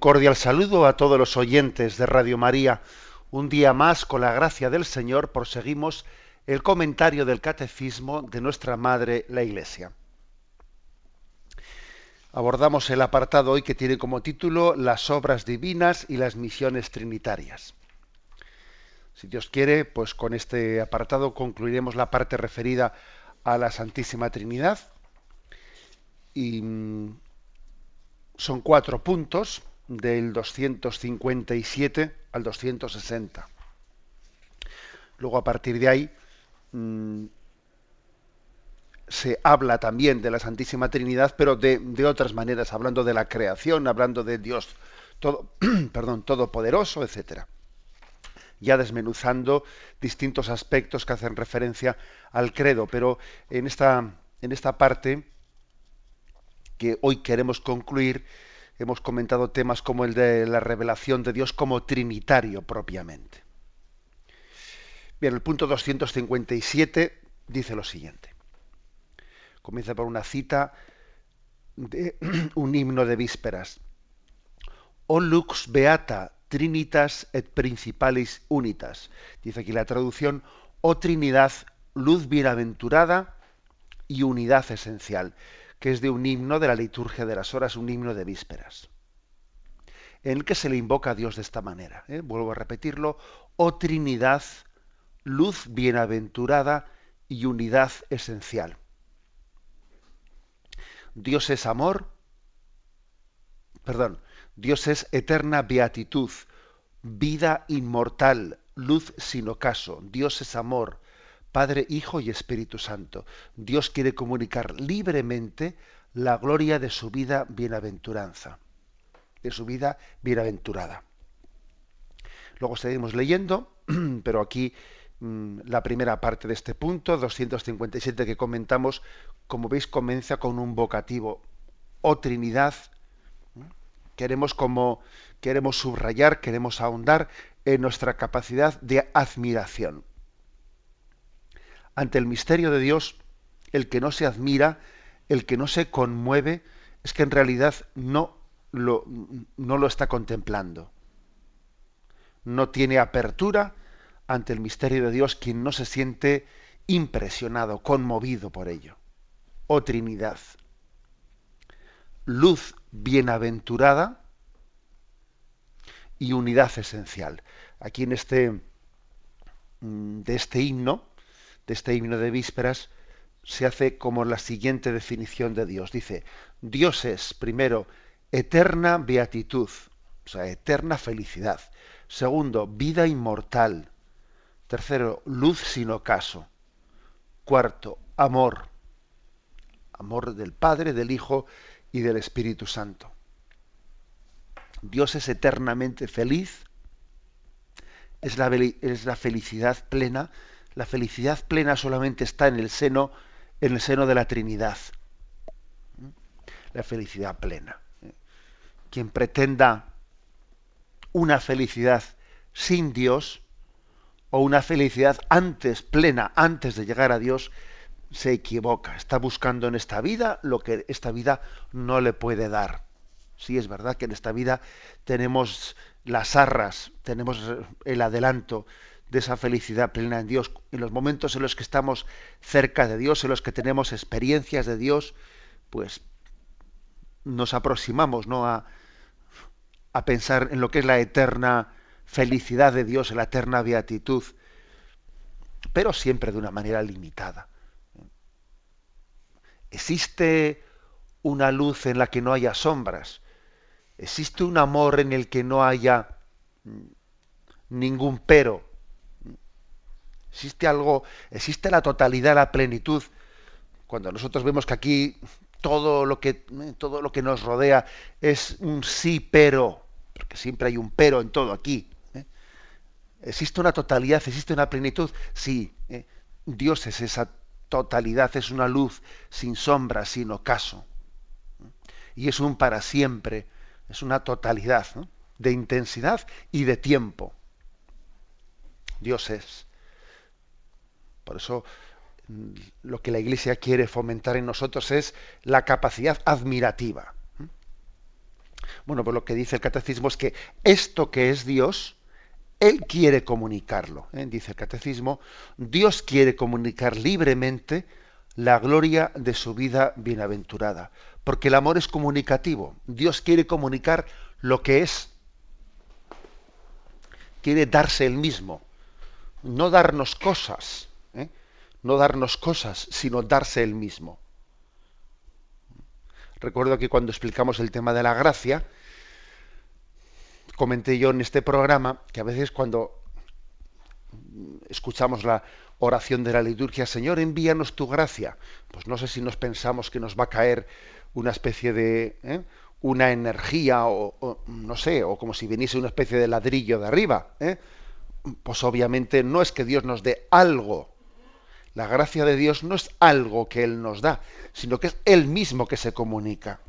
Cordial saludo a todos los oyentes de Radio María. Un día más, con la gracia del Señor, proseguimos el comentario del Catecismo de nuestra Madre, la Iglesia. Abordamos el apartado hoy que tiene como título Las obras divinas y las misiones trinitarias. Si Dios quiere, pues con este apartado concluiremos la parte referida a la Santísima Trinidad. Y mm, son cuatro puntos del 257 al 260. Luego a partir de ahí mmm, se habla también de la Santísima Trinidad, pero de, otras maneras, hablando de la creación, hablando de Dios todo, perdón, todopoderoso, etcétera. Ya desmenuzando distintos aspectos que hacen referencia al credo, pero en esta, en esta parte que hoy queremos concluir, hemos comentado temas como el de la revelación de Dios como trinitario propiamente. Bien, el punto 257 dice lo siguiente. Comienza por una cita de un himno de vísperas. O lux beata trinitas et principalis unitas. Dice aquí la traducción, o Trinidad, luz bienaventurada y unidad esencial que es de un himno de la liturgia de las horas, un himno de vísperas, en el que se le invoca a Dios de esta manera. ¿eh? Vuelvo a repetirlo, oh Trinidad, luz bienaventurada y unidad esencial. Dios es amor, perdón, Dios es eterna beatitud, vida inmortal, luz sin ocaso, Dios es amor, Padre, Hijo y Espíritu Santo. Dios quiere comunicar libremente la gloria de su vida bienaventuranza, de su vida bienaventurada. Luego seguimos leyendo, pero aquí mmm, la primera parte de este punto, 257 que comentamos, como veis, comienza con un vocativo, o Trinidad. Queremos como queremos subrayar, queremos ahondar en nuestra capacidad de admiración ante el misterio de Dios, el que no se admira, el que no se conmueve, es que en realidad no lo, no lo está contemplando. No tiene apertura ante el misterio de Dios quien no se siente impresionado, conmovido por ello. Oh Trinidad, luz bienaventurada y unidad esencial. Aquí en este mm, de este himno de este himno de vísperas se hace como la siguiente definición de Dios. Dice, Dios es, primero, eterna beatitud, o sea, eterna felicidad. Segundo, vida inmortal. Tercero, luz sin ocaso. Cuarto, amor. Amor del Padre, del Hijo y del Espíritu Santo. Dios es eternamente feliz, es la, es la felicidad plena la felicidad plena solamente está en el seno, en el seno de la Trinidad. La felicidad plena. Quien pretenda una felicidad sin Dios, o una felicidad antes, plena, antes de llegar a Dios, se equivoca. Está buscando en esta vida lo que esta vida no le puede dar. Sí, es verdad que en esta vida tenemos las arras, tenemos el adelanto, de esa felicidad plena en Dios, en los momentos en los que estamos cerca de Dios, en los que tenemos experiencias de Dios, pues nos aproximamos ¿no? a, a pensar en lo que es la eterna felicidad de Dios, en la eterna beatitud, pero siempre de una manera limitada. Existe una luz en la que no haya sombras, existe un amor en el que no haya ningún pero, Existe algo, existe la totalidad, la plenitud. Cuando nosotros vemos que aquí todo lo que, eh, todo lo que nos rodea es un sí pero, porque siempre hay un pero en todo aquí. ¿eh? ¿Existe una totalidad, existe una plenitud? Sí, ¿eh? Dios es esa totalidad, es una luz sin sombra, sin ocaso. Y es un para siempre, es una totalidad de intensidad y de tiempo. Dios es. Por eso lo que la Iglesia quiere fomentar en nosotros es la capacidad admirativa. Bueno, pues lo que dice el catecismo es que esto que es Dios, Él quiere comunicarlo. ¿eh? Dice el catecismo, Dios quiere comunicar libremente la gloria de su vida bienaventurada. Porque el amor es comunicativo. Dios quiere comunicar lo que es. Quiere darse el mismo. No darnos cosas no darnos cosas, sino darse el mismo. Recuerdo que cuando explicamos el tema de la gracia, comenté yo en este programa que a veces cuando escuchamos la oración de la liturgia, Señor, envíanos tu gracia, pues no sé si nos pensamos que nos va a caer una especie de ¿eh? una energía o, no sé, o como si viniese una especie de ladrillo de arriba. ¿eh? Pues obviamente no es que Dios nos dé algo, la gracia de Dios no es algo que Él nos da, sino que es Él mismo que se comunica.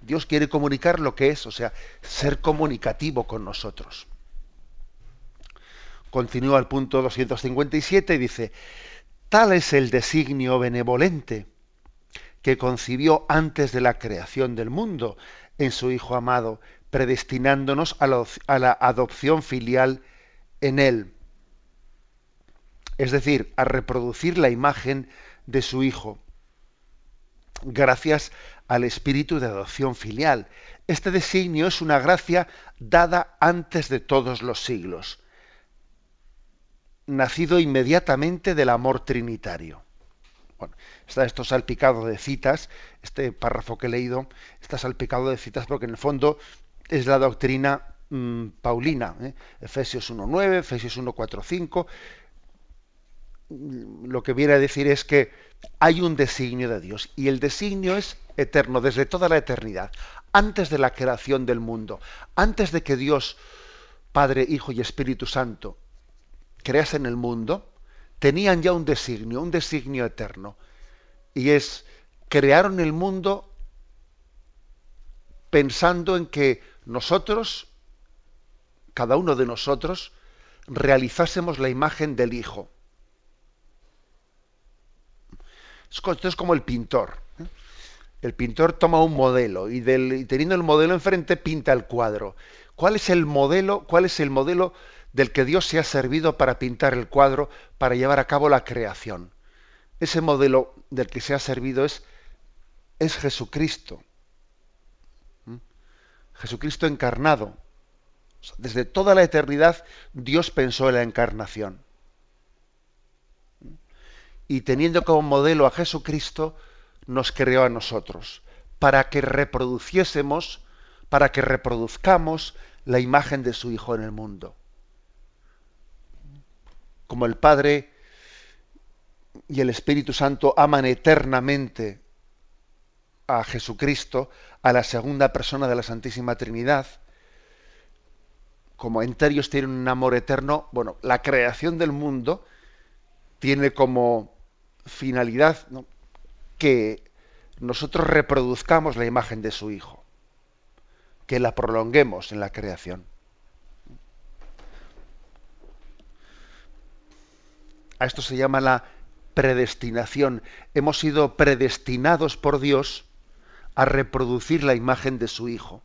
Dios quiere comunicar lo que es, o sea, ser comunicativo con nosotros. Continúa el punto 257 y dice, tal es el designio benevolente que concibió antes de la creación del mundo en su Hijo amado, predestinándonos a la, a la adopción filial en Él es decir, a reproducir la imagen de su Hijo, gracias al espíritu de adopción filial. Este designio es una gracia dada antes de todos los siglos, nacido inmediatamente del amor trinitario. Bueno, está esto salpicado de citas, este párrafo que he leído está salpicado de citas porque en el fondo es la doctrina mm, paulina, ¿eh? Efesios 1.9, Efesios 1.4.5, lo que viene a decir es que hay un designio de Dios y el designio es eterno desde toda la eternidad, antes de la creación del mundo, antes de que Dios, Padre, Hijo y Espíritu Santo, creasen el mundo, tenían ya un designio, un designio eterno. Y es, crearon el mundo pensando en que nosotros, cada uno de nosotros, realizásemos la imagen del Hijo. Esto es como el pintor. ¿eh? El pintor toma un modelo y, teniendo el modelo enfrente pinta el cuadro. ¿Cuál es el modelo? ¿Cuál es el modelo del que Dios se ha servido para pintar el cuadro, para llevar a cabo la creación? Ese modelo del que se ha servido es, es Jesucristo. Jesucristo encarnado. Desde toda la eternidad Dios pensó en la encarnación y teniendo como modelo a Jesucristo, nos creó a nosotros, para que reproduciésemos, para que reproduzcamos la imagen de su Hijo en el mundo. Como el Padre y el Espíritu Santo aman eternamente a Jesucristo, a la segunda persona de la Santísima Trinidad, como entre ellos tienen un amor eterno, bueno, la creación del mundo tiene como finalidad que nosotros reproduzcamos la imagen de su Hijo, que la prolonguemos en la creación. A esto se llama la predestinación. Hemos sido predestinados por Dios a reproducir la imagen de su Hijo.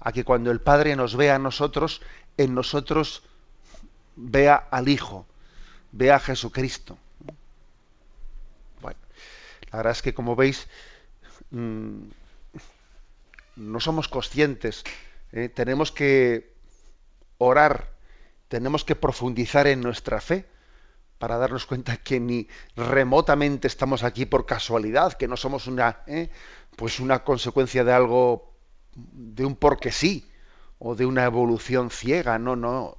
A que cuando el Padre nos vea a nosotros, en nosotros vea al Hijo, ve a Jesucristo. Bueno, la verdad es que como veis, mm, no somos conscientes. ¿eh? Tenemos que orar, tenemos que profundizar en nuestra fe para darnos cuenta que ni remotamente estamos aquí por casualidad, que no somos una, ¿eh? pues una consecuencia de algo, de un porque sí, o de una evolución ciega, no, no,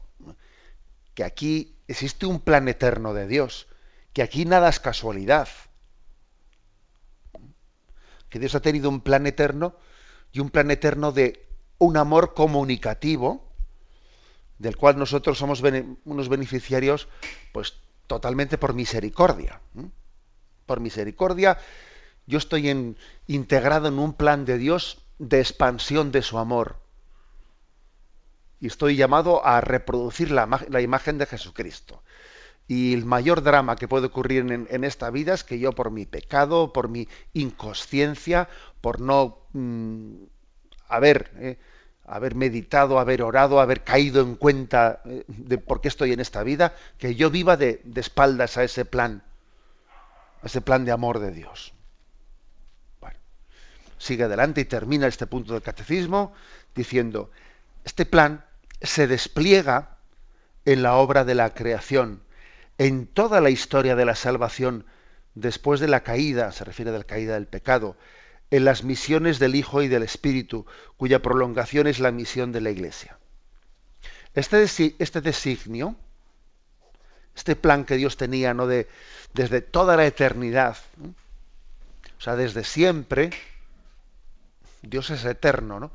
que aquí existe un plan eterno de Dios, que aquí nada es casualidad. que Dios ha tenido un plan eterno y un plan eterno de un amor comunicativo, del cual nosotros somos unos beneficiarios, pues totalmente por misericordia. Por misericordia, yo estoy integrado en un plan de Dios de expansión de su amor. Y estoy llamado a reproducir la, imagen de Jesucristo. Y el mayor drama que puede ocurrir en, esta vida es que yo por mi pecado, por mi inconsciencia, por no mm, haber, eh, haber meditado, haber orado, haber caído en cuenta eh, de por qué estoy en esta vida, que yo viva de, de espaldas a ese plan, a ese plan de amor de Dios. Bueno, sigue adelante y termina este punto del catecismo diciendo, este plan se despliega en la obra de la creación en toda la historia de la salvación después de la caída, se refiere a la caída del pecado, en las misiones del Hijo y del Espíritu, cuya prolongación es la misión de la Iglesia. Este, este designio, este plan que Dios tenía ¿no? de, desde toda la eternidad, o sea, desde siempre, Dios es eterno, ¿no?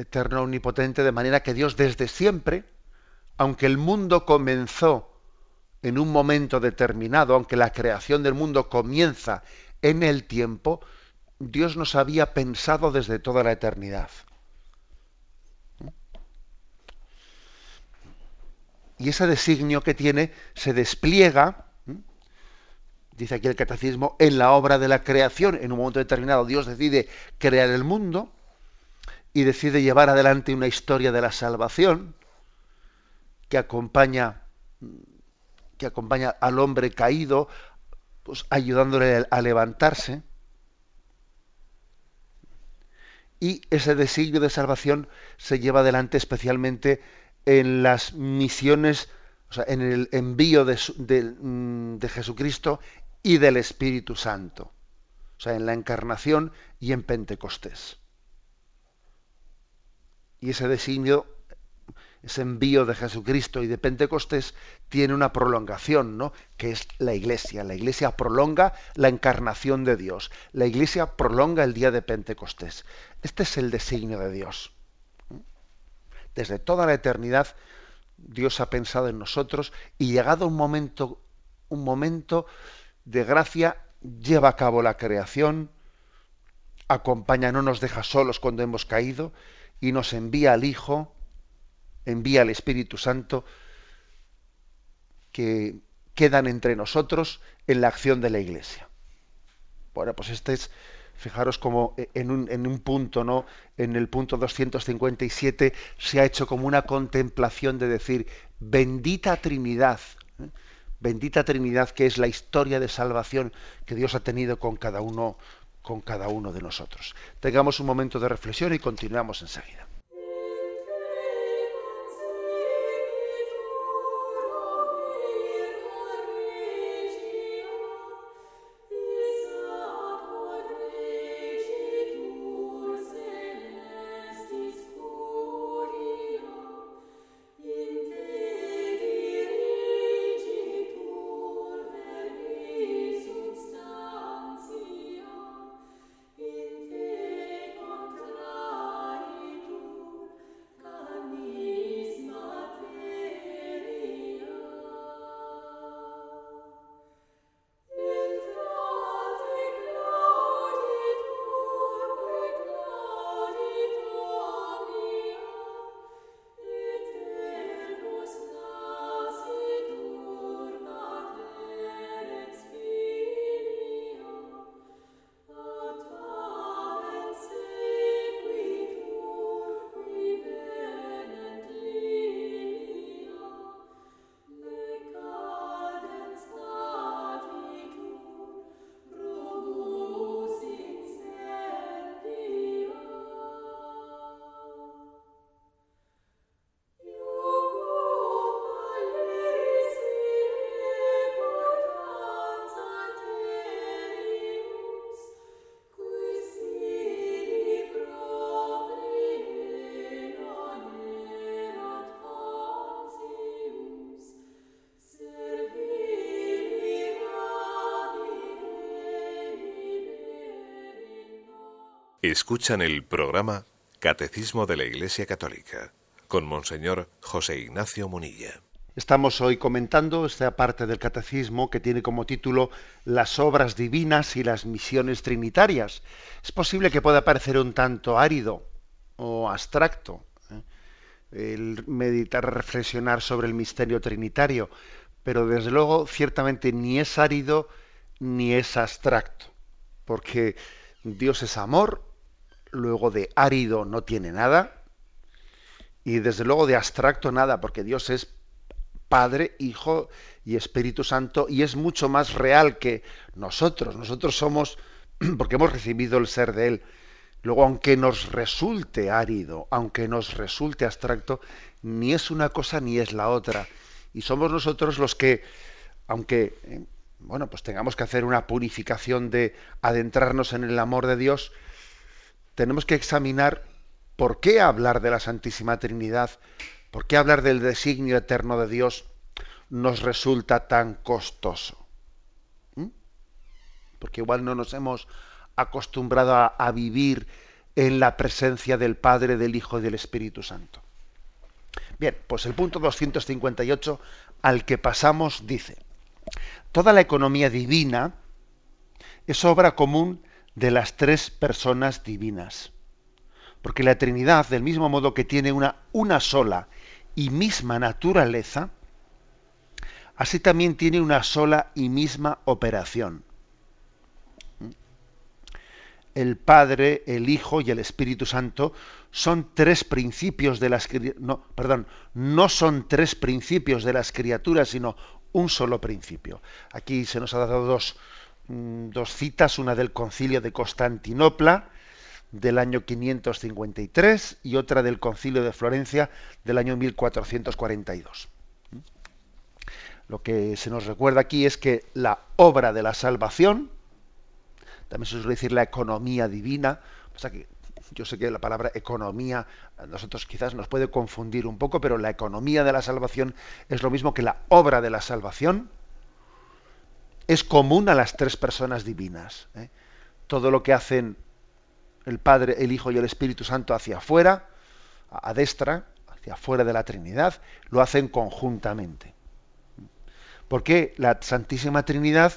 Eterno, omnipotente, de manera que Dios desde siempre, aunque el mundo comenzó en un momento determinado, aunque la creación del mundo comienza en el tiempo, Dios nos había pensado desde toda la eternidad. Y ese designio que tiene se despliega, dice aquí el catecismo, en la obra de la creación. En un momento determinado Dios decide crear el mundo y decide llevar adelante una historia de la salvación que acompaña que acompaña al hombre caído, pues ayudándole a levantarse. Y ese designio de salvación se lleva adelante especialmente en las misiones, o sea, en el envío de, mm, de Jesucristo y del Espíritu Santo. O sea, en la encarnación y en Pentecostés. Y ese designio ese envío de Jesucristo y de Pentecostés tiene una prolongación, ¿no? Que es la Iglesia. La Iglesia prolonga la encarnación de Dios. La Iglesia prolonga el día de Pentecostés. Este es el designio de Dios. Desde toda la eternidad Dios ha pensado en nosotros y llegado un momento, un momento de gracia, lleva a cabo la creación, acompaña, no nos deja solos cuando hemos caído y nos envía al Hijo envía al Espíritu Santo que quedan entre nosotros en la acción de la Iglesia. Bueno, pues este es, fijaros como en un, en un punto, ¿no? En el punto 257 se ha hecho como una contemplación de decir, bendita Trinidad, ¿eh? bendita Trinidad que es la historia de salvación que Dios ha tenido con cada uno, con cada uno de nosotros. Tengamos un momento de reflexión y continuamos enseguida. Escuchan el programa Catecismo de la Iglesia Católica con Monseñor José Ignacio Munilla. Estamos hoy comentando esta parte del catecismo que tiene como título Las obras divinas y las misiones trinitarias. Es posible que pueda parecer un tanto árido o abstracto ¿eh? el meditar, reflexionar sobre el misterio trinitario, pero desde luego ciertamente ni es árido ni es abstracto, porque Dios es amor, luego de árido no tiene nada, y desde luego de abstracto nada, porque Dios es Padre, Hijo y Espíritu Santo, y es mucho más real que nosotros. Nosotros somos, porque hemos recibido el ser de Él. Luego, aunque nos resulte árido, aunque nos resulte abstracto, ni es una cosa ni es la otra. Y somos nosotros los que, aunque eh, bueno, pues tengamos que hacer una purificación de adentrarnos en el amor de Dios, tenemos que examinar por qué hablar de la Santísima Trinidad, por qué hablar del designio eterno de Dios nos resulta tan costoso. ¿Mm? Porque igual no nos hemos acostumbrado a, a vivir en la presencia del Padre, del Hijo y del Espíritu Santo. Bien, pues el punto 258 al que pasamos dice, Toda la economía divina es obra común de las tres personas divinas. Porque la Trinidad, del mismo modo que tiene una, una sola y misma naturaleza, así también tiene una sola y misma operación. El Padre, el Hijo y el Espíritu Santo son tres principios de las no, perdón, no son tres principios de las criaturas, sino un solo principio. Aquí se nos ha dado dos, dos citas, una del concilio de Constantinopla del año 553 y otra del concilio de Florencia del año 1442. Lo que se nos recuerda aquí es que la obra de la salvación, también se suele decir la economía divina, o sea que yo sé que la palabra economía a nosotros quizás nos puede confundir un poco, pero la economía de la salvación es lo mismo que la obra de la salvación. Es común a las tres personas divinas. ¿eh? Todo lo que hacen el Padre, el Hijo y el Espíritu Santo hacia afuera, a destra, hacia afuera de la Trinidad, lo hacen conjuntamente. Porque la Santísima Trinidad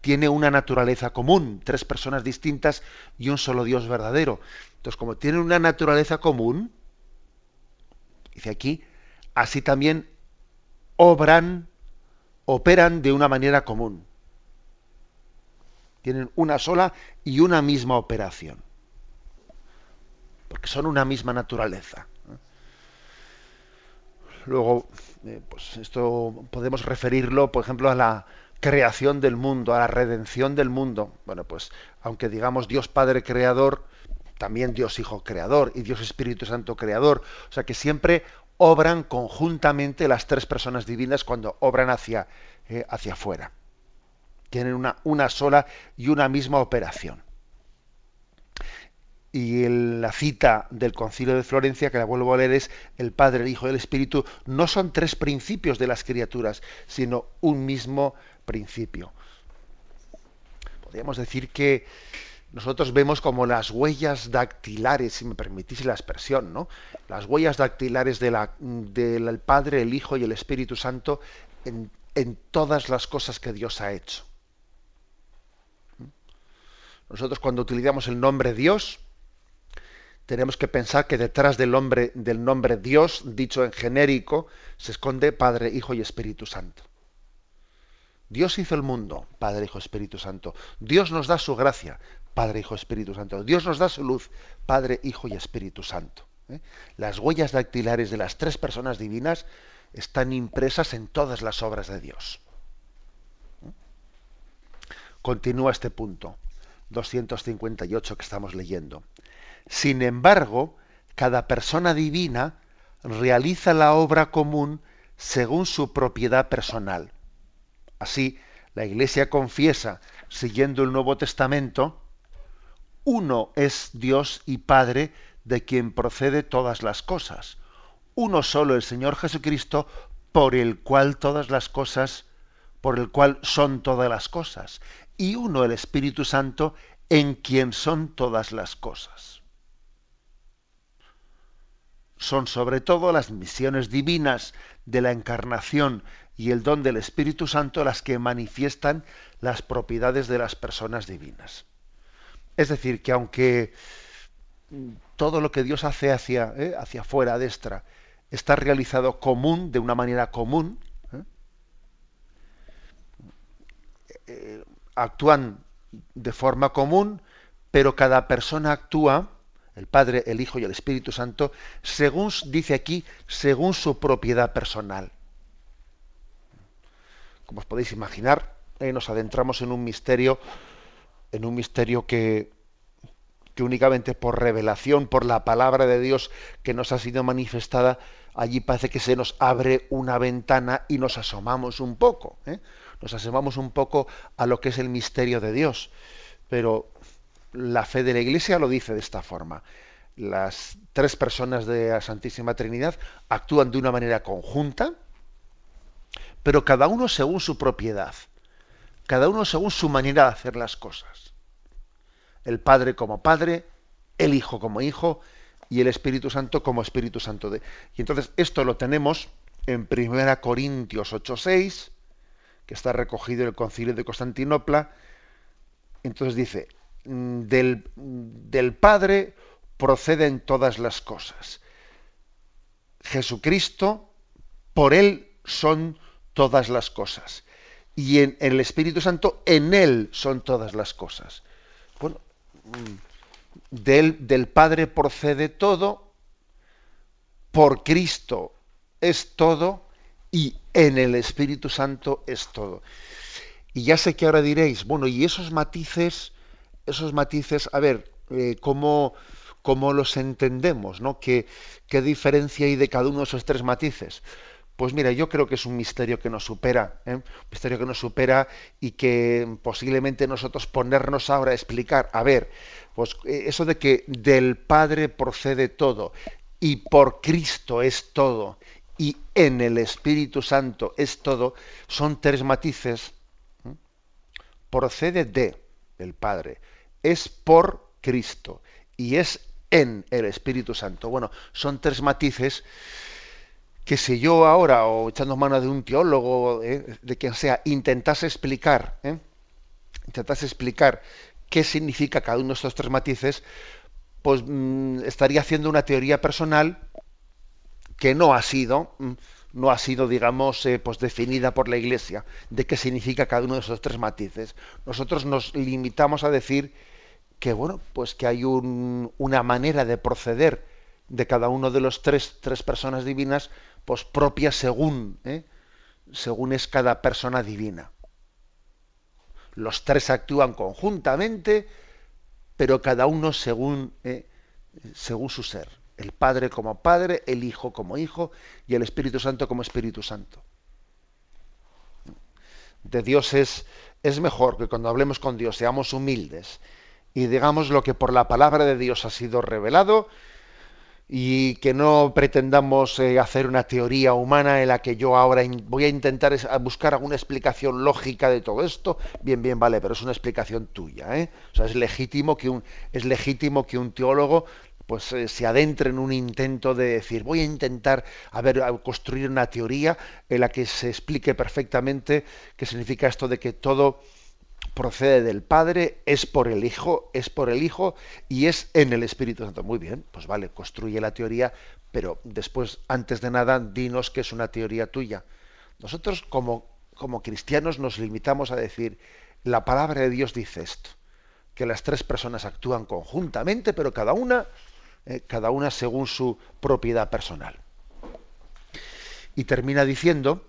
tiene una naturaleza común, tres personas distintas y un solo Dios verdadero. Entonces, como tienen una naturaleza común, dice aquí, así también obran, operan de una manera común. Tienen una sola y una misma operación. Porque son una misma naturaleza. Luego, eh, pues esto podemos referirlo, por ejemplo, a la, creación del mundo, a la redención del mundo. Bueno, pues aunque digamos Dios Padre Creador, también Dios Hijo Creador y Dios Espíritu Santo Creador. O sea que siempre obran conjuntamente las tres personas divinas cuando obran hacia, eh, hacia afuera. Tienen una, sola y una misma operación. Y la cita del Concilio de Florencia, que la vuelvo a leer, es el Padre, el Hijo y el Espíritu, no son tres principios de las criaturas, sino un mismo principio. Podríamos decir que nosotros vemos como las huellas dactilares, si me permitís la expresión, ¿no? Las huellas dactilares de la, del Padre, el Hijo y el Espíritu Santo en todas las cosas que Dios ha hecho. Nosotros cuando utilizamos el nombre Dios, tenemos que pensar que detrás del nombre, del nombre Dios, dicho en genérico, se esconde Padre, Hijo y Espíritu Santo. Dios hizo el mundo, Padre, Hijo, Espíritu Santo. Dios nos da su gracia, Padre, Hijo, Espíritu Santo. Dios nos da su luz, Padre, Hijo y Espíritu Santo. ¿eh? Las huellas dactilares de las tres personas divinas están impresas en todas las obras de Dios. ¿Eh? Continúa este punto, 258 que estamos leyendo. Sin embargo, cada persona divina realiza la obra común según su propiedad personal. Así, la Iglesia confiesa, siguiendo el Nuevo Testamento, uno es Dios y Padre de quien procede todas las cosas. Uno solo el Señor Jesucristo, por el cual todas las cosas, por el cual son todas las cosas. Y uno el Espíritu Santo, en quien son todas las cosas. Son sobre todo las misiones divinas de la encarnación y el don del Espíritu Santo las que manifiestan las propiedades de las personas divinas. Es decir, que aunque todo lo que Dios hace hacia, eh, hacia afuera, destra, está realizado común, de una manera común, ¿eh? Eh, actúan de forma común, pero cada persona actúa, el Padre, el Hijo y el Espíritu Santo, según, dice aquí, según su propiedad personal. Como os podéis imaginar, nos adentramos en un misterio, en un misterio que, que únicamente por revelación, por la palabra de Dios que nos ha sido manifestada, allí parece que se nos abre una ventana y nos asomamos un poco, ¿eh? Nos asomamos un poco a lo que es el misterio de Dios. Pero la fe de la Iglesia lo dice de esta forma. Las tres personas de la Santísima Trinidad actúan de una manera conjunta, pero cada uno según su propiedad, cada uno según su manera de hacer las cosas el Padre como Padre, el Hijo como Hijo y el Espíritu Santo como Espíritu Santo. De... Y entonces esto lo tenemos en 1 Corintios 8:6, que está recogido en el Concilio de Constantinopla. Entonces dice, mm, del, del Padre proceden todas las cosas. Jesucristo, por Él son todas las cosas. Y en, el Espíritu Santo, en Él son todas las cosas. Bueno, del, del Padre procede todo, por Cristo es todo y en el Espíritu Santo es todo. Y ya sé que ahora diréis, bueno, y esos matices, esos matices, a ver, eh, ¿cómo, ¿cómo, los entendemos? ¿no? ¿Qué, ¿Qué diferencia hay de cada uno de esos tres matices? Pues mira, yo creo que es un misterio que nos supera, ¿eh? un misterio que nos supera y que posiblemente nosotros ponernos ahora a explicar, a ver, pues eh, eso de que del Padre procede todo y por Cristo es todo y en el Espíritu Santo es todo, son tres matices. Procede de el Padre, es por Cristo y es en el Espíritu Santo. Bueno, son tres matices que si yo ahora, o echando mano de un teólogo, eh, de quien sea, intentase explicar, eh, intentase explicar qué significa cada uno de estos tres matices, pues mm, estaría haciendo una teoría personal que no ha sido, mm, no ha sido, digamos, eh, pues definida por la Iglesia, de qué significa cada uno de esos tres matices. Nosotros nos limitamos a decir que, bueno, pues que hay una manera de proceder de cada uno de los tres, tres personas divinas, pues propia según, ¿eh? según es cada persona divina. Los tres actúan conjuntamente, pero cada uno según, ¿eh? según su ser. El Padre como Padre, el Hijo como Hijo y el Espíritu Santo como Espíritu Santo. De Dios es, mejor que cuando hablemos con Dios seamos humildes y digamos lo que por la palabra de Dios ha sido revelado y que no pretendamos eh, hacer una teoría humana en la que yo ahora voy a intentar buscar alguna explicación lógica de todo esto. Bien, bien, vale, pero es una explicación tuya. ¿eh? O sea, es legítimo que un, es legítimo que un teólogo pues eh, se adentre en un intento de decir voy a intentar a ver a construir una teoría en la que se explique perfectamente qué significa esto de que todo procede del Padre, es por el Hijo, es por el Hijo y es en el Espíritu Santo. Muy bien, pues vale, construye la teoría, pero después, antes de nada, dinos que es una teoría tuya. Nosotros como, como cristianos nos limitamos a decir, la palabra de Dios dice esto, que las tres personas actúan conjuntamente, pero cada una, eh, cada una según su propiedad personal. Y termina diciendo,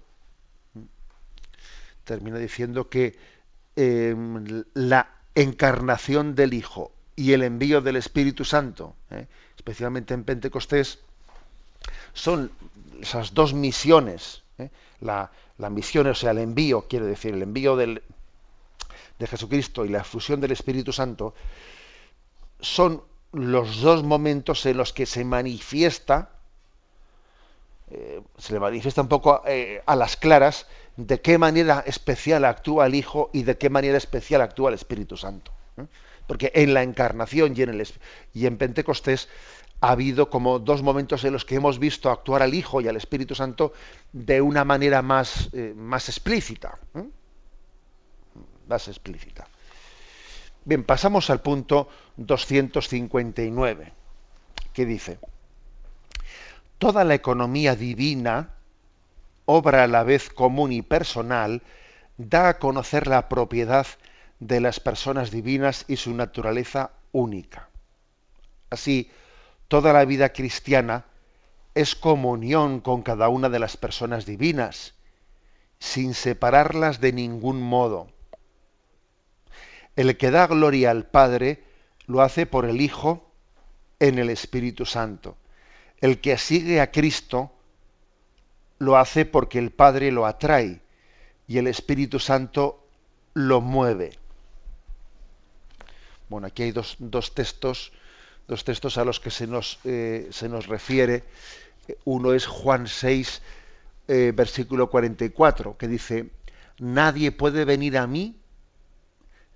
termina diciendo que Em, la encarnación del Hijo y el envío del Espíritu Santo, ¿eh? especialmente en Pentecostés, son esas dos misiones. ¿eh? La, misión, o sea, el envío, quiere decir, el envío del, de Jesucristo y la fusión del Espíritu Santo, son los dos momentos en los que se manifiesta, eh, se le manifiesta un poco a las claras de qué manera especial actúa el Hijo y de qué manera especial actúa el Espíritu Santo. ¿eh? Porque en la encarnación y en, el, y en Pentecostés ha habido como dos momentos en los que hemos visto actuar al Hijo y al Espíritu Santo de una manera más, eh, más explícita. Más explícita. Bien, pasamos al punto 259, que dice, toda la economía divina, obra a la vez común y personal, da a conocer la propiedad de las personas divinas y su naturaleza única. Así, toda la vida cristiana es comunión con cada una de las personas divinas, sin separarlas de ningún modo. El que da gloria al Padre lo hace por el Hijo en el Espíritu Santo. El que sigue a Cristo lo hace porque el Padre lo atrae y el Espíritu Santo lo mueve. Bueno, aquí hay dos, textos, dos textos a los que se nos, eh, se nos refiere. Uno es Juan 6, eh, versículo 44, que dice, nadie puede venir a mí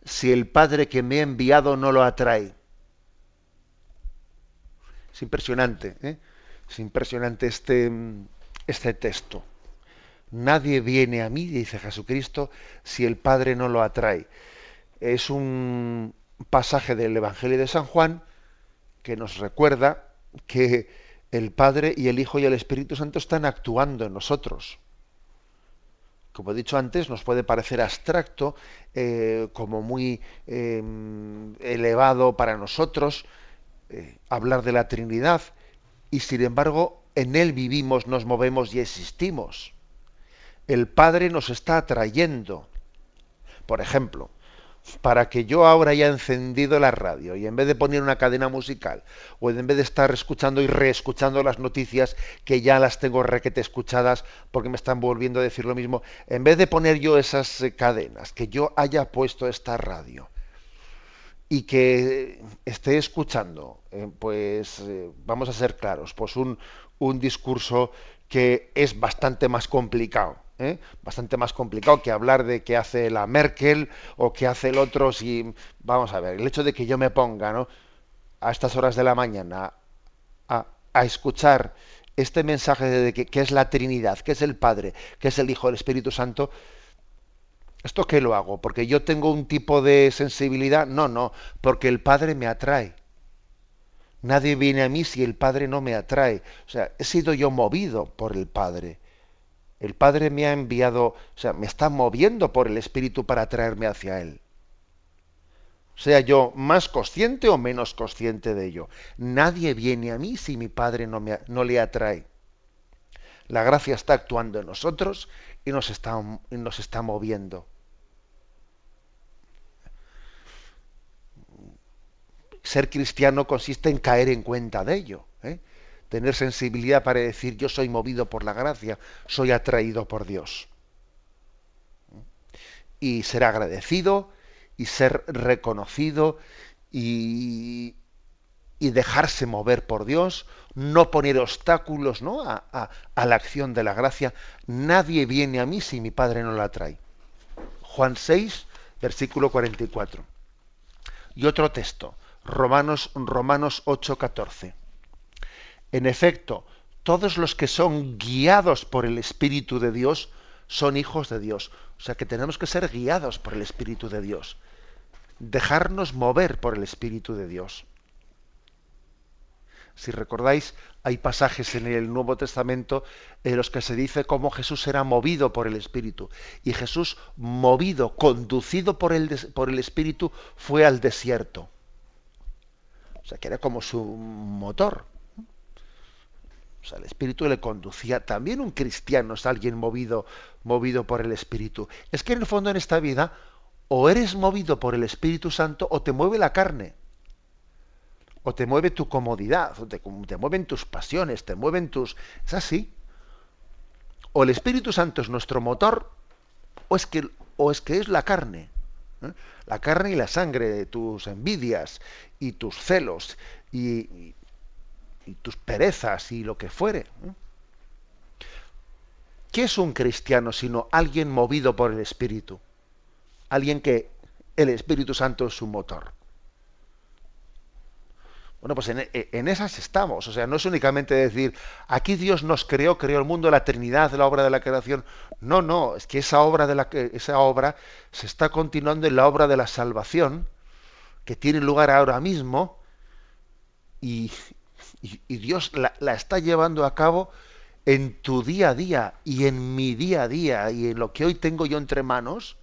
si el Padre que me ha enviado no lo atrae. Es impresionante, ¿eh? es impresionante este, este texto. Nadie viene a mí, dice Jesucristo, si el Padre no lo atrae. Es un pasaje del Evangelio de San Juan que nos recuerda que el Padre y el Hijo y el Espíritu Santo están actuando en nosotros. Como he dicho antes, nos puede parecer abstracto, eh, como muy em, elevado para nosotros, eh, hablar de la Trinidad, y sin embargo en Él vivimos, nos movemos y existimos el Padre nos está atrayendo. Por ejemplo, para que yo ahora haya encendido la radio y en vez de poner una cadena musical o en vez de estar escuchando y reescuchando las noticias que ya las tengo requete escuchadas porque me están volviendo a decir lo mismo, en vez de poner yo esas eh, cadenas, que yo haya puesto esta radio y que esté escuchando, eh, pues eh, vamos a ser claros, pues un, un discurso que es bastante más complicado ¿eh? bastante más complicado que hablar de qué hace la Merkel o qué hace el otro. Si vamos a ver, el hecho de que yo me ponga, ¿no? A estas horas de la mañana a, escuchar este mensaje de que, es la Trinidad, que es el Padre, que es el Hijo, el Espíritu Santo. ¿Esto qué lo hago? ¿Porque yo tengo un tipo de sensibilidad? No, no, porque el Padre me atrae. Nadie viene a mí si el Padre no me atrae. O sea, he sido yo movido por el Padre. El Padre me ha enviado, o sea, me está moviendo por el Espíritu para traerme hacia Él. Sea yo más consciente o menos consciente de ello. Nadie viene a mí si mi Padre no, me, no le atrae. La gracia está actuando en nosotros y nos está, nos está moviendo. Ser cristiano consiste en caer en cuenta de ello. ¿eh? Tener sensibilidad para decir yo soy movido por la gracia, soy atraído por Dios. Y ser agradecido y ser reconocido y, dejarse mover por Dios, no poner obstáculos ¿no? A, a, la acción de la gracia. Nadie viene a mí si mi Padre no la trae. Juan 6, versículo 44. Y otro texto, Romanos, Romanos 8, 14. En efecto, todos los que son guiados por el Espíritu de Dios son hijos de Dios. O sea que tenemos que ser guiados por el Espíritu de Dios. Dejarnos mover por el Espíritu de Dios. Si recordáis, hay pasajes en el Nuevo Testamento en los que se dice cómo Jesús era movido por el Espíritu. Y Jesús, movido, conducido por el, por el Espíritu, fue al desierto. O sea, que era como su motor. O sea, el Espíritu le conducía. También un cristiano es alguien movido, movido por el Espíritu. Es que en el fondo en esta vida o eres movido por el Espíritu Santo o te mueve la carne. O te mueve tu comodidad, o te, mueven tus pasiones, te mueven tus... Es así. O el Espíritu Santo es nuestro motor, o es que, o es, que es la carne. ¿eh? La carne y la sangre de tus envidias y tus celos y, y tus perezas y lo que fuere. ¿Qué es un cristiano sino alguien movido por el Espíritu? Alguien que el Espíritu Santo es su motor. Bueno, pues en, esas estamos. O sea, no es únicamente decir, aquí Dios nos creó, creó el mundo, la Trinidad, la obra de la creación. No, no, es que esa obra, de la, esa obra se está continuando en la obra de la salvación, que tiene lugar ahora mismo, y, Dios la, la, está llevando a cabo en tu día a día, y en mi día a día, y en lo que hoy tengo yo entre manos,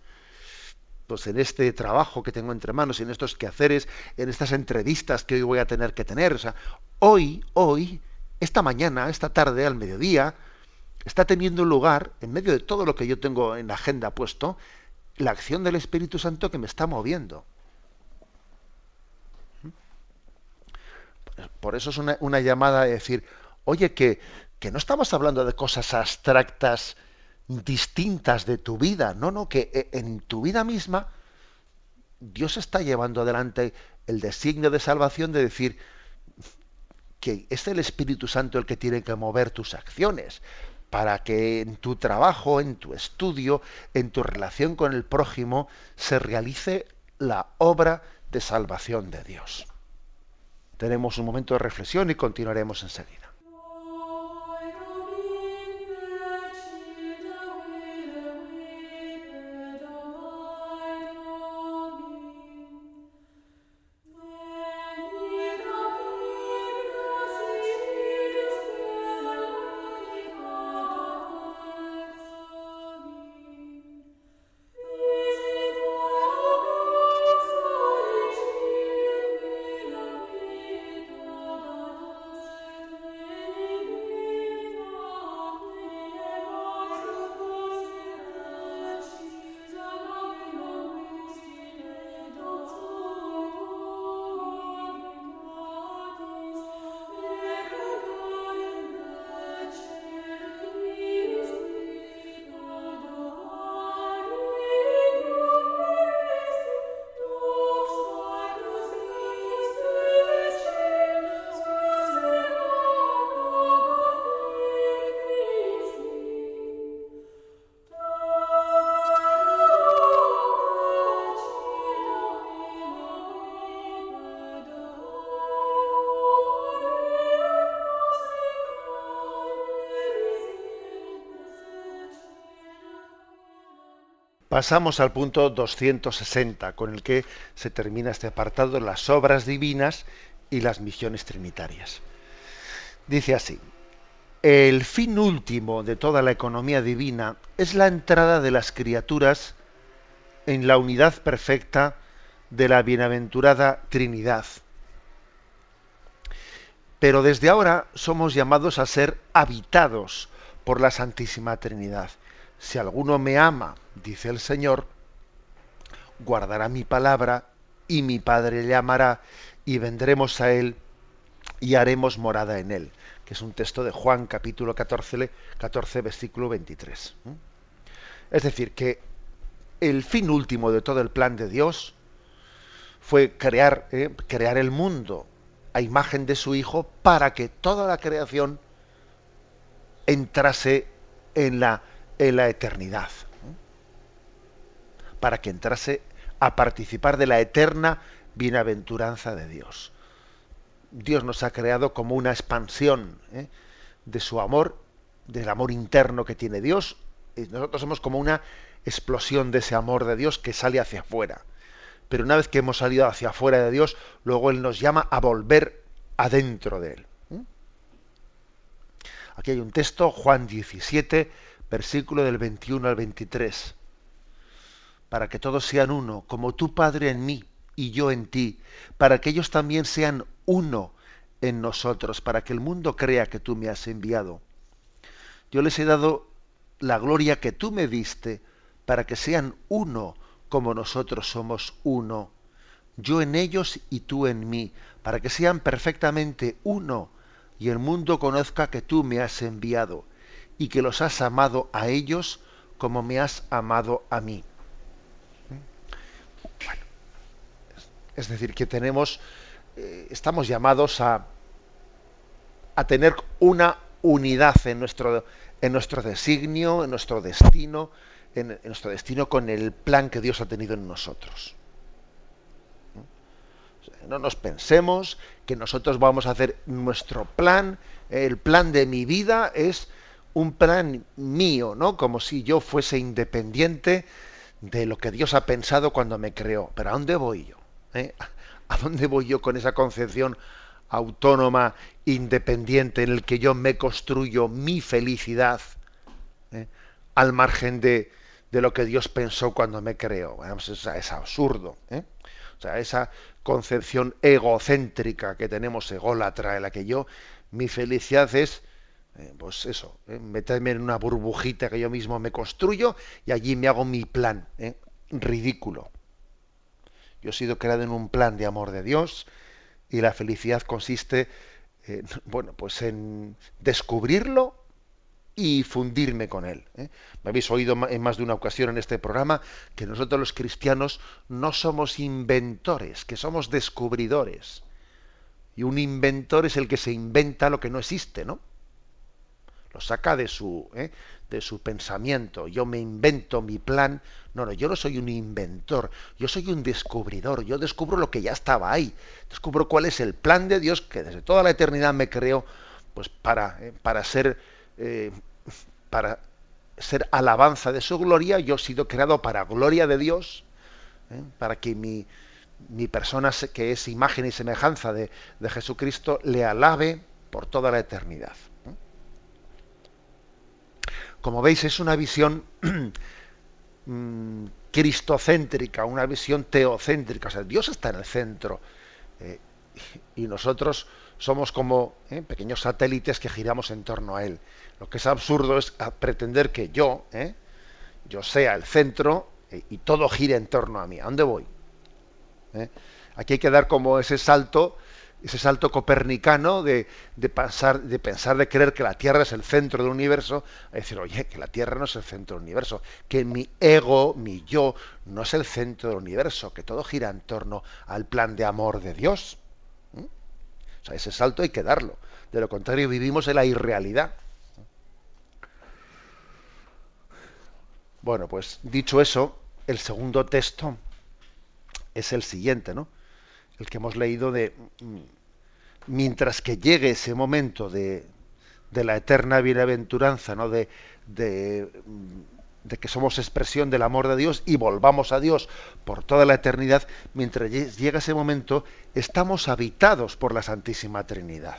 pues en este trabajo que tengo entre manos, en estos quehaceres, en estas entrevistas que hoy voy a tener que tener. O sea, hoy, hoy, esta mañana, esta tarde, al mediodía, está teniendo lugar, en medio de todo lo que yo tengo en la agenda puesto, la acción del Espíritu Santo que me está moviendo. Por eso es una, llamada de decir, oye, que, que no estamos hablando de cosas abstractas, distintas de tu vida. No, no, que eh, en tu vida misma Dios está llevando adelante el designio de salvación de decir que es el Espíritu Santo el que tiene que mover tus acciones para que en tu trabajo, en tu estudio, en tu relación con el prójimo, se realice la obra de salvación de Dios. Tenemos un momento de reflexión y continuaremos enseguida. Pasamos al punto 260, con el que se termina este apartado, las obras divinas y las misiones trinitarias. Dice así, el fin último de toda la economía divina es la entrada de las criaturas en la unidad perfecta de la bienaventurada Trinidad. Pero desde ahora somos llamados a ser habitados por la Santísima Trinidad si alguno me ama, dice el Señor, guardará mi palabra y mi Padre le amará y vendremos a él y haremos morada en él, que es un texto de Juan capítulo 14, 14 versículo 23. Es decir, que el fin último de todo el plan de Dios fue crear, eh, crear el mundo a imagen de su Hijo para que toda la creación entrase en la en la eternidad, para que entrase a participar de la eterna bienaventuranza de Dios. Dios nos ha creado como una expansión ¿eh? de su amor, del amor interno que tiene Dios, y nosotros somos como una explosión de ese amor de Dios que sale hacia afuera. Pero una vez que hemos salido hacia afuera de Dios, luego Él nos llama a volver adentro de Él. Aquí hay un texto, Juan 17, versículo del 21 al 23, para que todos sean uno, como tu Padre en mí y yo en ti, para que ellos también sean uno en nosotros, para que el mundo crea que tú me has enviado. Yo les he dado la gloria que tú me diste, para que sean uno como nosotros somos uno, yo en ellos y tú en mí, para que sean perfectamente uno, y el mundo conozca que tú me has enviado y que los has amado a ellos como me has amado a mí. es decir, que tenemos, eh, estamos llamados a, a tener una unidad en nuestro, en nuestro designio, en nuestro destino, en, nuestro destino con el plan que Dios ha tenido en nosotros. No nos pensemos que nosotros vamos a hacer nuestro plan, el plan de mi vida es un plan mío, ¿no? Como si yo fuese independiente de lo que Dios ha pensado cuando me creó. Pero ¿a dónde voy yo? ¿Eh? ¿A dónde voy yo con esa concepción autónoma, independiente, en el que yo me construyo mi felicidad ¿eh? al margen de, de, lo que Dios pensó cuando me creó? Bueno, pues es, absurdo. ¿eh? O sea, esa concepción egocéntrica que tenemos, ególatra, en la que yo, mi felicidad es eh, pues eso, eh, meterme en una burbujita que yo mismo me construyo y allí me hago mi plan, eh, ridículo. Yo he sido creado en un plan de amor de Dios y la felicidad consiste, bueno, pues en descubrirlo y fundirme con él. Me habéis oído en más de una ocasión en este programa que nosotros los cristianos no somos inventores, que somos descubridores. Y un inventor es el que se inventa lo que no existe, ¿no? Lo saca de su, ¿eh? de su pensamiento. Yo me invento mi plan. No, no, yo no soy un inventor, yo soy un descubridor. Yo descubro lo que ya estaba ahí. Descubro cuál es el plan de Dios que desde toda la eternidad me creó, pues para, ¿eh? para ser, eh, para ser alabanza de su gloria. Yo he sido creado para gloria de Dios, para que mi, mi persona que es imagen y semejanza de, de Jesucristo le alabe por toda la eternidad. Como veis, es una visión mm, cristocéntrica, una visión teocéntrica. O sea, Dios está en el centro eh, y nosotros somos como eh, pequeños satélites que giramos en torno a Él. Lo que es absurdo es pretender que yo, eh, yo sea el centro y todo gire en torno a mí. ¿A dónde voy? Aquí hay que dar como ese salto ese salto copernicano de, pasar, de pensar, de creer que la Tierra es el centro del universo, a decir, oye, que la Tierra no es el centro del universo, que mi ego, mi yo, no es el centro del universo, que todo gira en torno al plan de amor de Dios. ¿Mm? O sea, ese salto hay que darlo. De lo contrario, vivimos en la irrealidad. Bueno, pues dicho eso, el segundo texto es el siguiente, ¿no? El que hemos leído de mientras que llegue ese momento de, de la eterna bienaventuranza, ¿no? De, de, de, que somos expresión del amor de Dios y volvamos a Dios por toda la eternidad, mientras llega ese momento, estamos habitados por la Santísima Trinidad.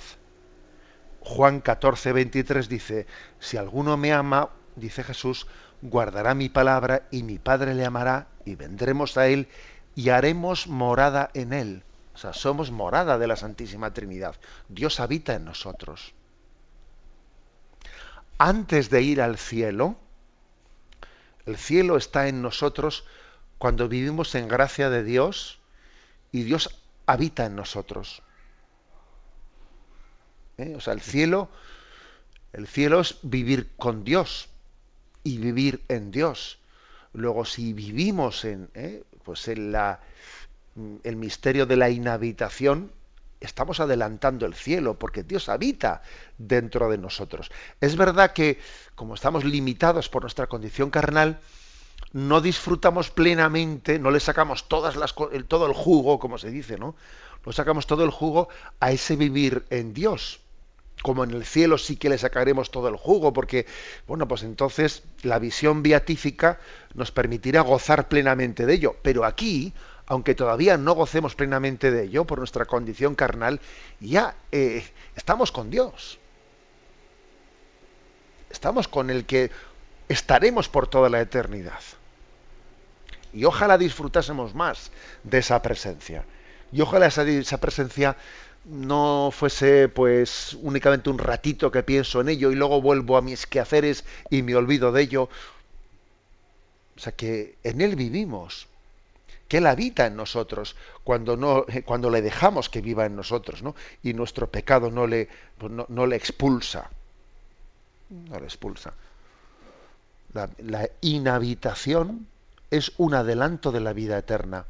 Juan 14, 23 dice, si alguno me ama, dice Jesús, guardará mi palabra y mi Padre le amará y vendremos a él y haremos morada en él. O sea, somos morada de la Santísima Trinidad. Dios habita en nosotros. Antes de ir al cielo, el cielo está en nosotros cuando vivimos en gracia de Dios y Dios habita en nosotros. ¿Eh? O sea, el cielo, el cielo es vivir con Dios y vivir en Dios. Luego, si vivimos en, ¿eh? pues en la, el misterio de la inhabitación, estamos adelantando el cielo, porque Dios habita dentro de nosotros. Es verdad que, como estamos limitados por nuestra condición carnal, no disfrutamos plenamente, no le sacamos todas las, todo el jugo, como se dice, ¿no? No sacamos todo el jugo a ese vivir en Dios. Como en el cielo sí que le sacaremos todo el jugo, porque, bueno, pues entonces la visión beatífica nos permitirá gozar plenamente de ello. Pero aquí, aunque todavía no gocemos plenamente de ello por nuestra condición carnal, ya eh, estamos con Dios. Estamos con el que estaremos por toda la eternidad. Y ojalá disfrutásemos más de esa presencia. Y ojalá esa, esa presencia no fuese pues únicamente un ratito que pienso en ello y luego vuelvo a mis quehaceres y me olvido de ello. O sea que en Él vivimos que Él habita en nosotros cuando, no, eh, cuando le dejamos que viva en nosotros, ¿no? Y nuestro pecado no le, pues no, le expulsa. No le expulsa. La, la inhabitación es un adelanto de la vida eterna.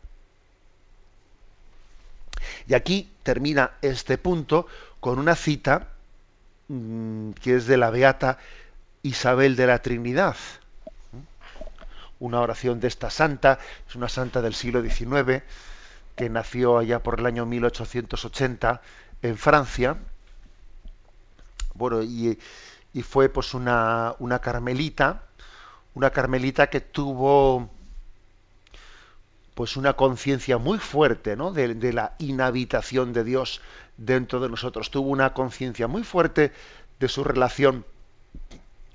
Y aquí termina este punto con una cita mm, que es de la beata Isabel de la Trinidad una oración de esta santa, es una santa del siglo XIX, que nació allá por el año 1880 en Francia. Bueno, y, fue pues una, una carmelita, una carmelita que tuvo pues una conciencia muy fuerte ¿no? de, de, la inhabitación de Dios dentro de nosotros. Tuvo una conciencia muy fuerte de su relación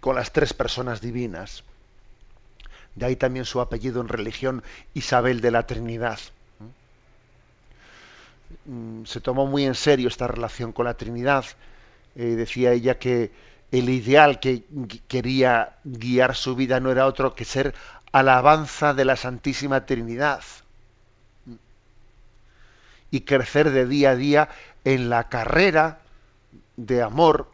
con las tres personas divinas. De ahí también su apellido en religión, Isabel de la Trinidad. Mm, se tomó muy en serio esta relación con la Trinidad. Eh, decía ella que el ideal que quería guiar su vida no era otro que ser alabanza de la Santísima Trinidad y crecer de día a día en la carrera de amor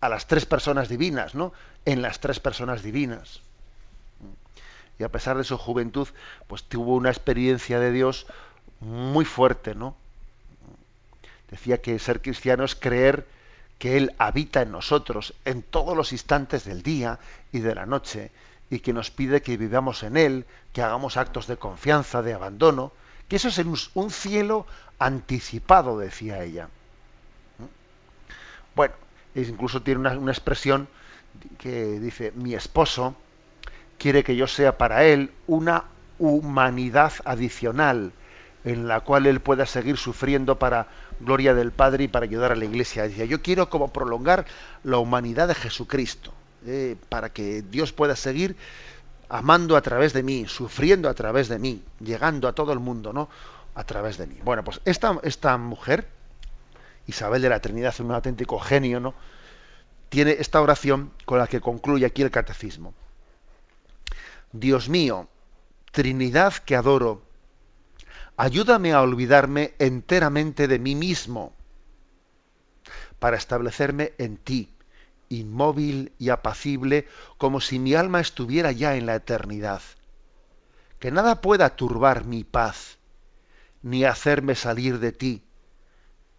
a las tres personas divinas, ¿no? En las tres personas divinas. Y a pesar de su juventud, pues tuvo una experiencia de Dios muy fuerte, ¿no? Decía que ser cristiano es creer que Él habita en nosotros en todos los instantes del día y de la noche, y que nos pide que vivamos en Él, que hagamos actos de confianza, de abandono, que eso es un cielo anticipado, decía ella. Bueno, incluso tiene una, una expresión que dice, mi esposo quiere que yo sea para él una humanidad adicional, en la cual él pueda seguir sufriendo para gloria del Padre y para ayudar a la Iglesia. Decía, yo quiero como prolongar la humanidad de Jesucristo, eh, para que Dios pueda seguir amando a través de mí, sufriendo a través de mí, llegando a todo el mundo, ¿no? A través de mí. Bueno, pues esta, esta mujer, Isabel de la Trinidad, un auténtico genio, ¿no? Tiene esta oración con la que concluye aquí el catecismo. Dios mío, Trinidad que adoro, ayúdame a olvidarme enteramente de mí mismo para establecerme en ti, inmóvil y apacible, como si mi alma estuviera ya en la eternidad. Que nada pueda turbar mi paz, ni hacerme salir de ti,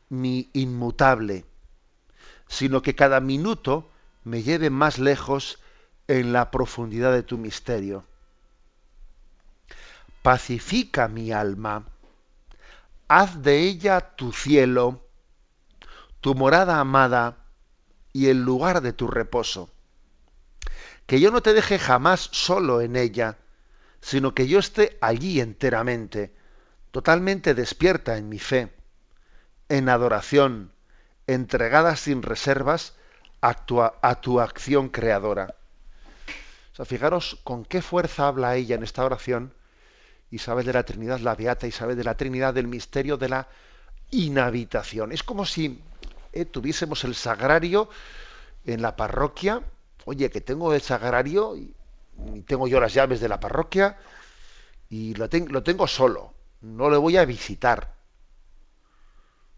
mi inmutable, sino que cada minuto me lleve más lejos en la profundidad de tu misterio pacifica mi alma, haz de ella tu cielo, tu morada amada y el lugar de tu reposo. Que yo no te deje jamás solo en ella, sino que yo esté allí enteramente, totalmente despierta en mi fe, en adoración, entregada sin reservas a tu, a tu acción creadora. Fijaros con qué fuerza habla ella en esta oración Isabel de la Trinidad, la Beata Isabel de la Trinidad, del misterio de la inhabitación. Es como si eh, tuviésemos el sagrario en la parroquia. Oye, que tengo el sagrario y, tengo yo las llaves de la parroquia y lo, lo tengo solo. No le voy a visitar.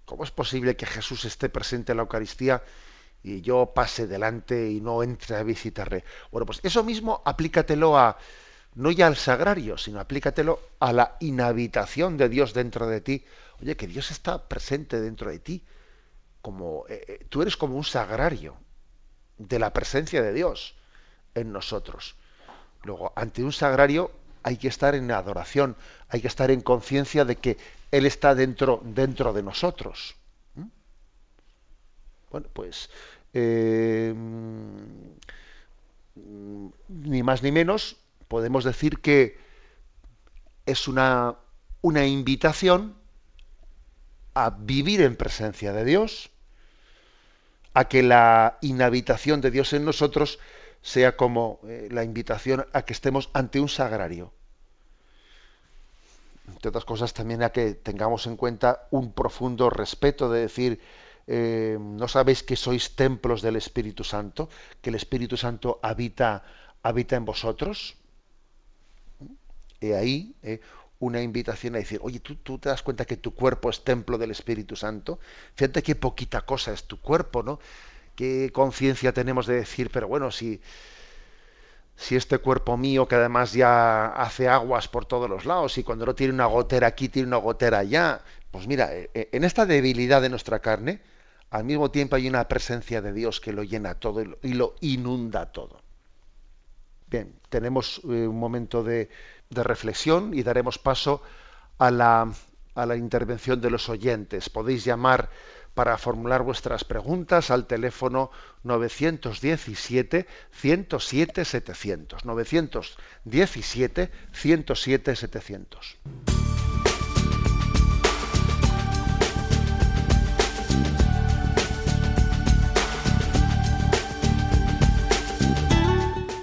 ¿Cómo es posible que Jesús esté presente en la Eucaristía y yo pase delante y no entre a visitarle? Bueno, pues eso mismo aplícatelo a, no ya al sagrario, sino aplícatelo a la inhabitación de Dios dentro de ti. Oye, que Dios está presente dentro de ti. Como, eh, eh, tú eres como un sagrario de la presencia de Dios en nosotros. Luego, ante un sagrario hay que estar en adoración, hay que estar en conciencia de que Él está dentro, dentro de nosotros. Bueno, pues eh, ni más ni menos podemos decir que es una, una invitación a vivir en presencia de Dios, a que la inhabitación de Dios en nosotros sea como eh, la invitación a que estemos ante un sagrario. Entre otras cosas, también a que tengamos en cuenta un profundo respeto de decir, eh, ¿no sabéis que sois templos del Espíritu Santo? Que el Espíritu Santo habita, habita en vosotros he ahí eh, una invitación a decir, oye, ¿tú, tú te das cuenta que tu cuerpo es templo del Espíritu Santo. Fíjate qué poquita cosa es tu cuerpo, ¿no? Qué conciencia tenemos de decir, pero bueno, si, si este cuerpo mío, que además ya hace aguas por todos los lados, y cuando no tiene una gotera aquí, tiene una gotera allá, pues mira, eh, en esta debilidad de nuestra carne, al mismo tiempo hay una presencia de Dios que lo llena todo y lo inunda todo. Bien, tenemos un momento de, reflexión y daremos paso a la, a la intervención de los oyentes. Podéis llamar para formular vuestras preguntas al teléfono 917 107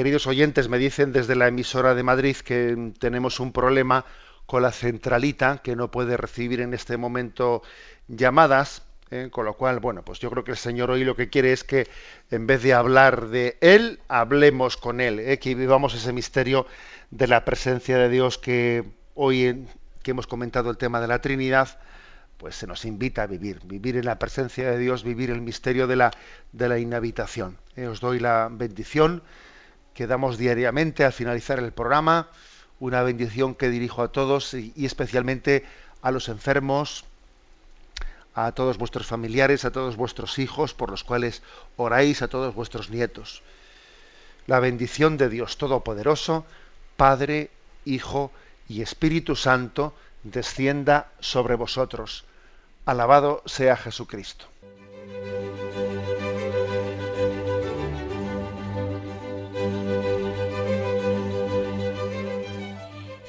Queridos oyentes, me dicen desde la emisora de Madrid que tenemos un problema con la centralita que no puede recibir en este momento llamadas, ¿eh? con lo cual, bueno, pues yo creo que el Señor hoy lo que quiere es que en vez de hablar de Él, hablemos con Él, ¿eh? que vivamos ese misterio de la presencia de Dios que hoy que hemos comentado el tema de la Trinidad, pues se nos invita a vivir, vivir en la presencia de Dios, vivir el misterio de la, de la inhabitación. ¿eh? os doy la bendición que damos diariamente al finalizar el programa, una bendición que dirijo a todos y, especialmente a los enfermos, a todos vuestros familiares, a todos vuestros hijos, por los cuales oráis, a todos vuestros nietos. La bendición de Dios Todopoderoso, Padre, Hijo y Espíritu Santo, descienda sobre vosotros. Alabado sea Jesucristo.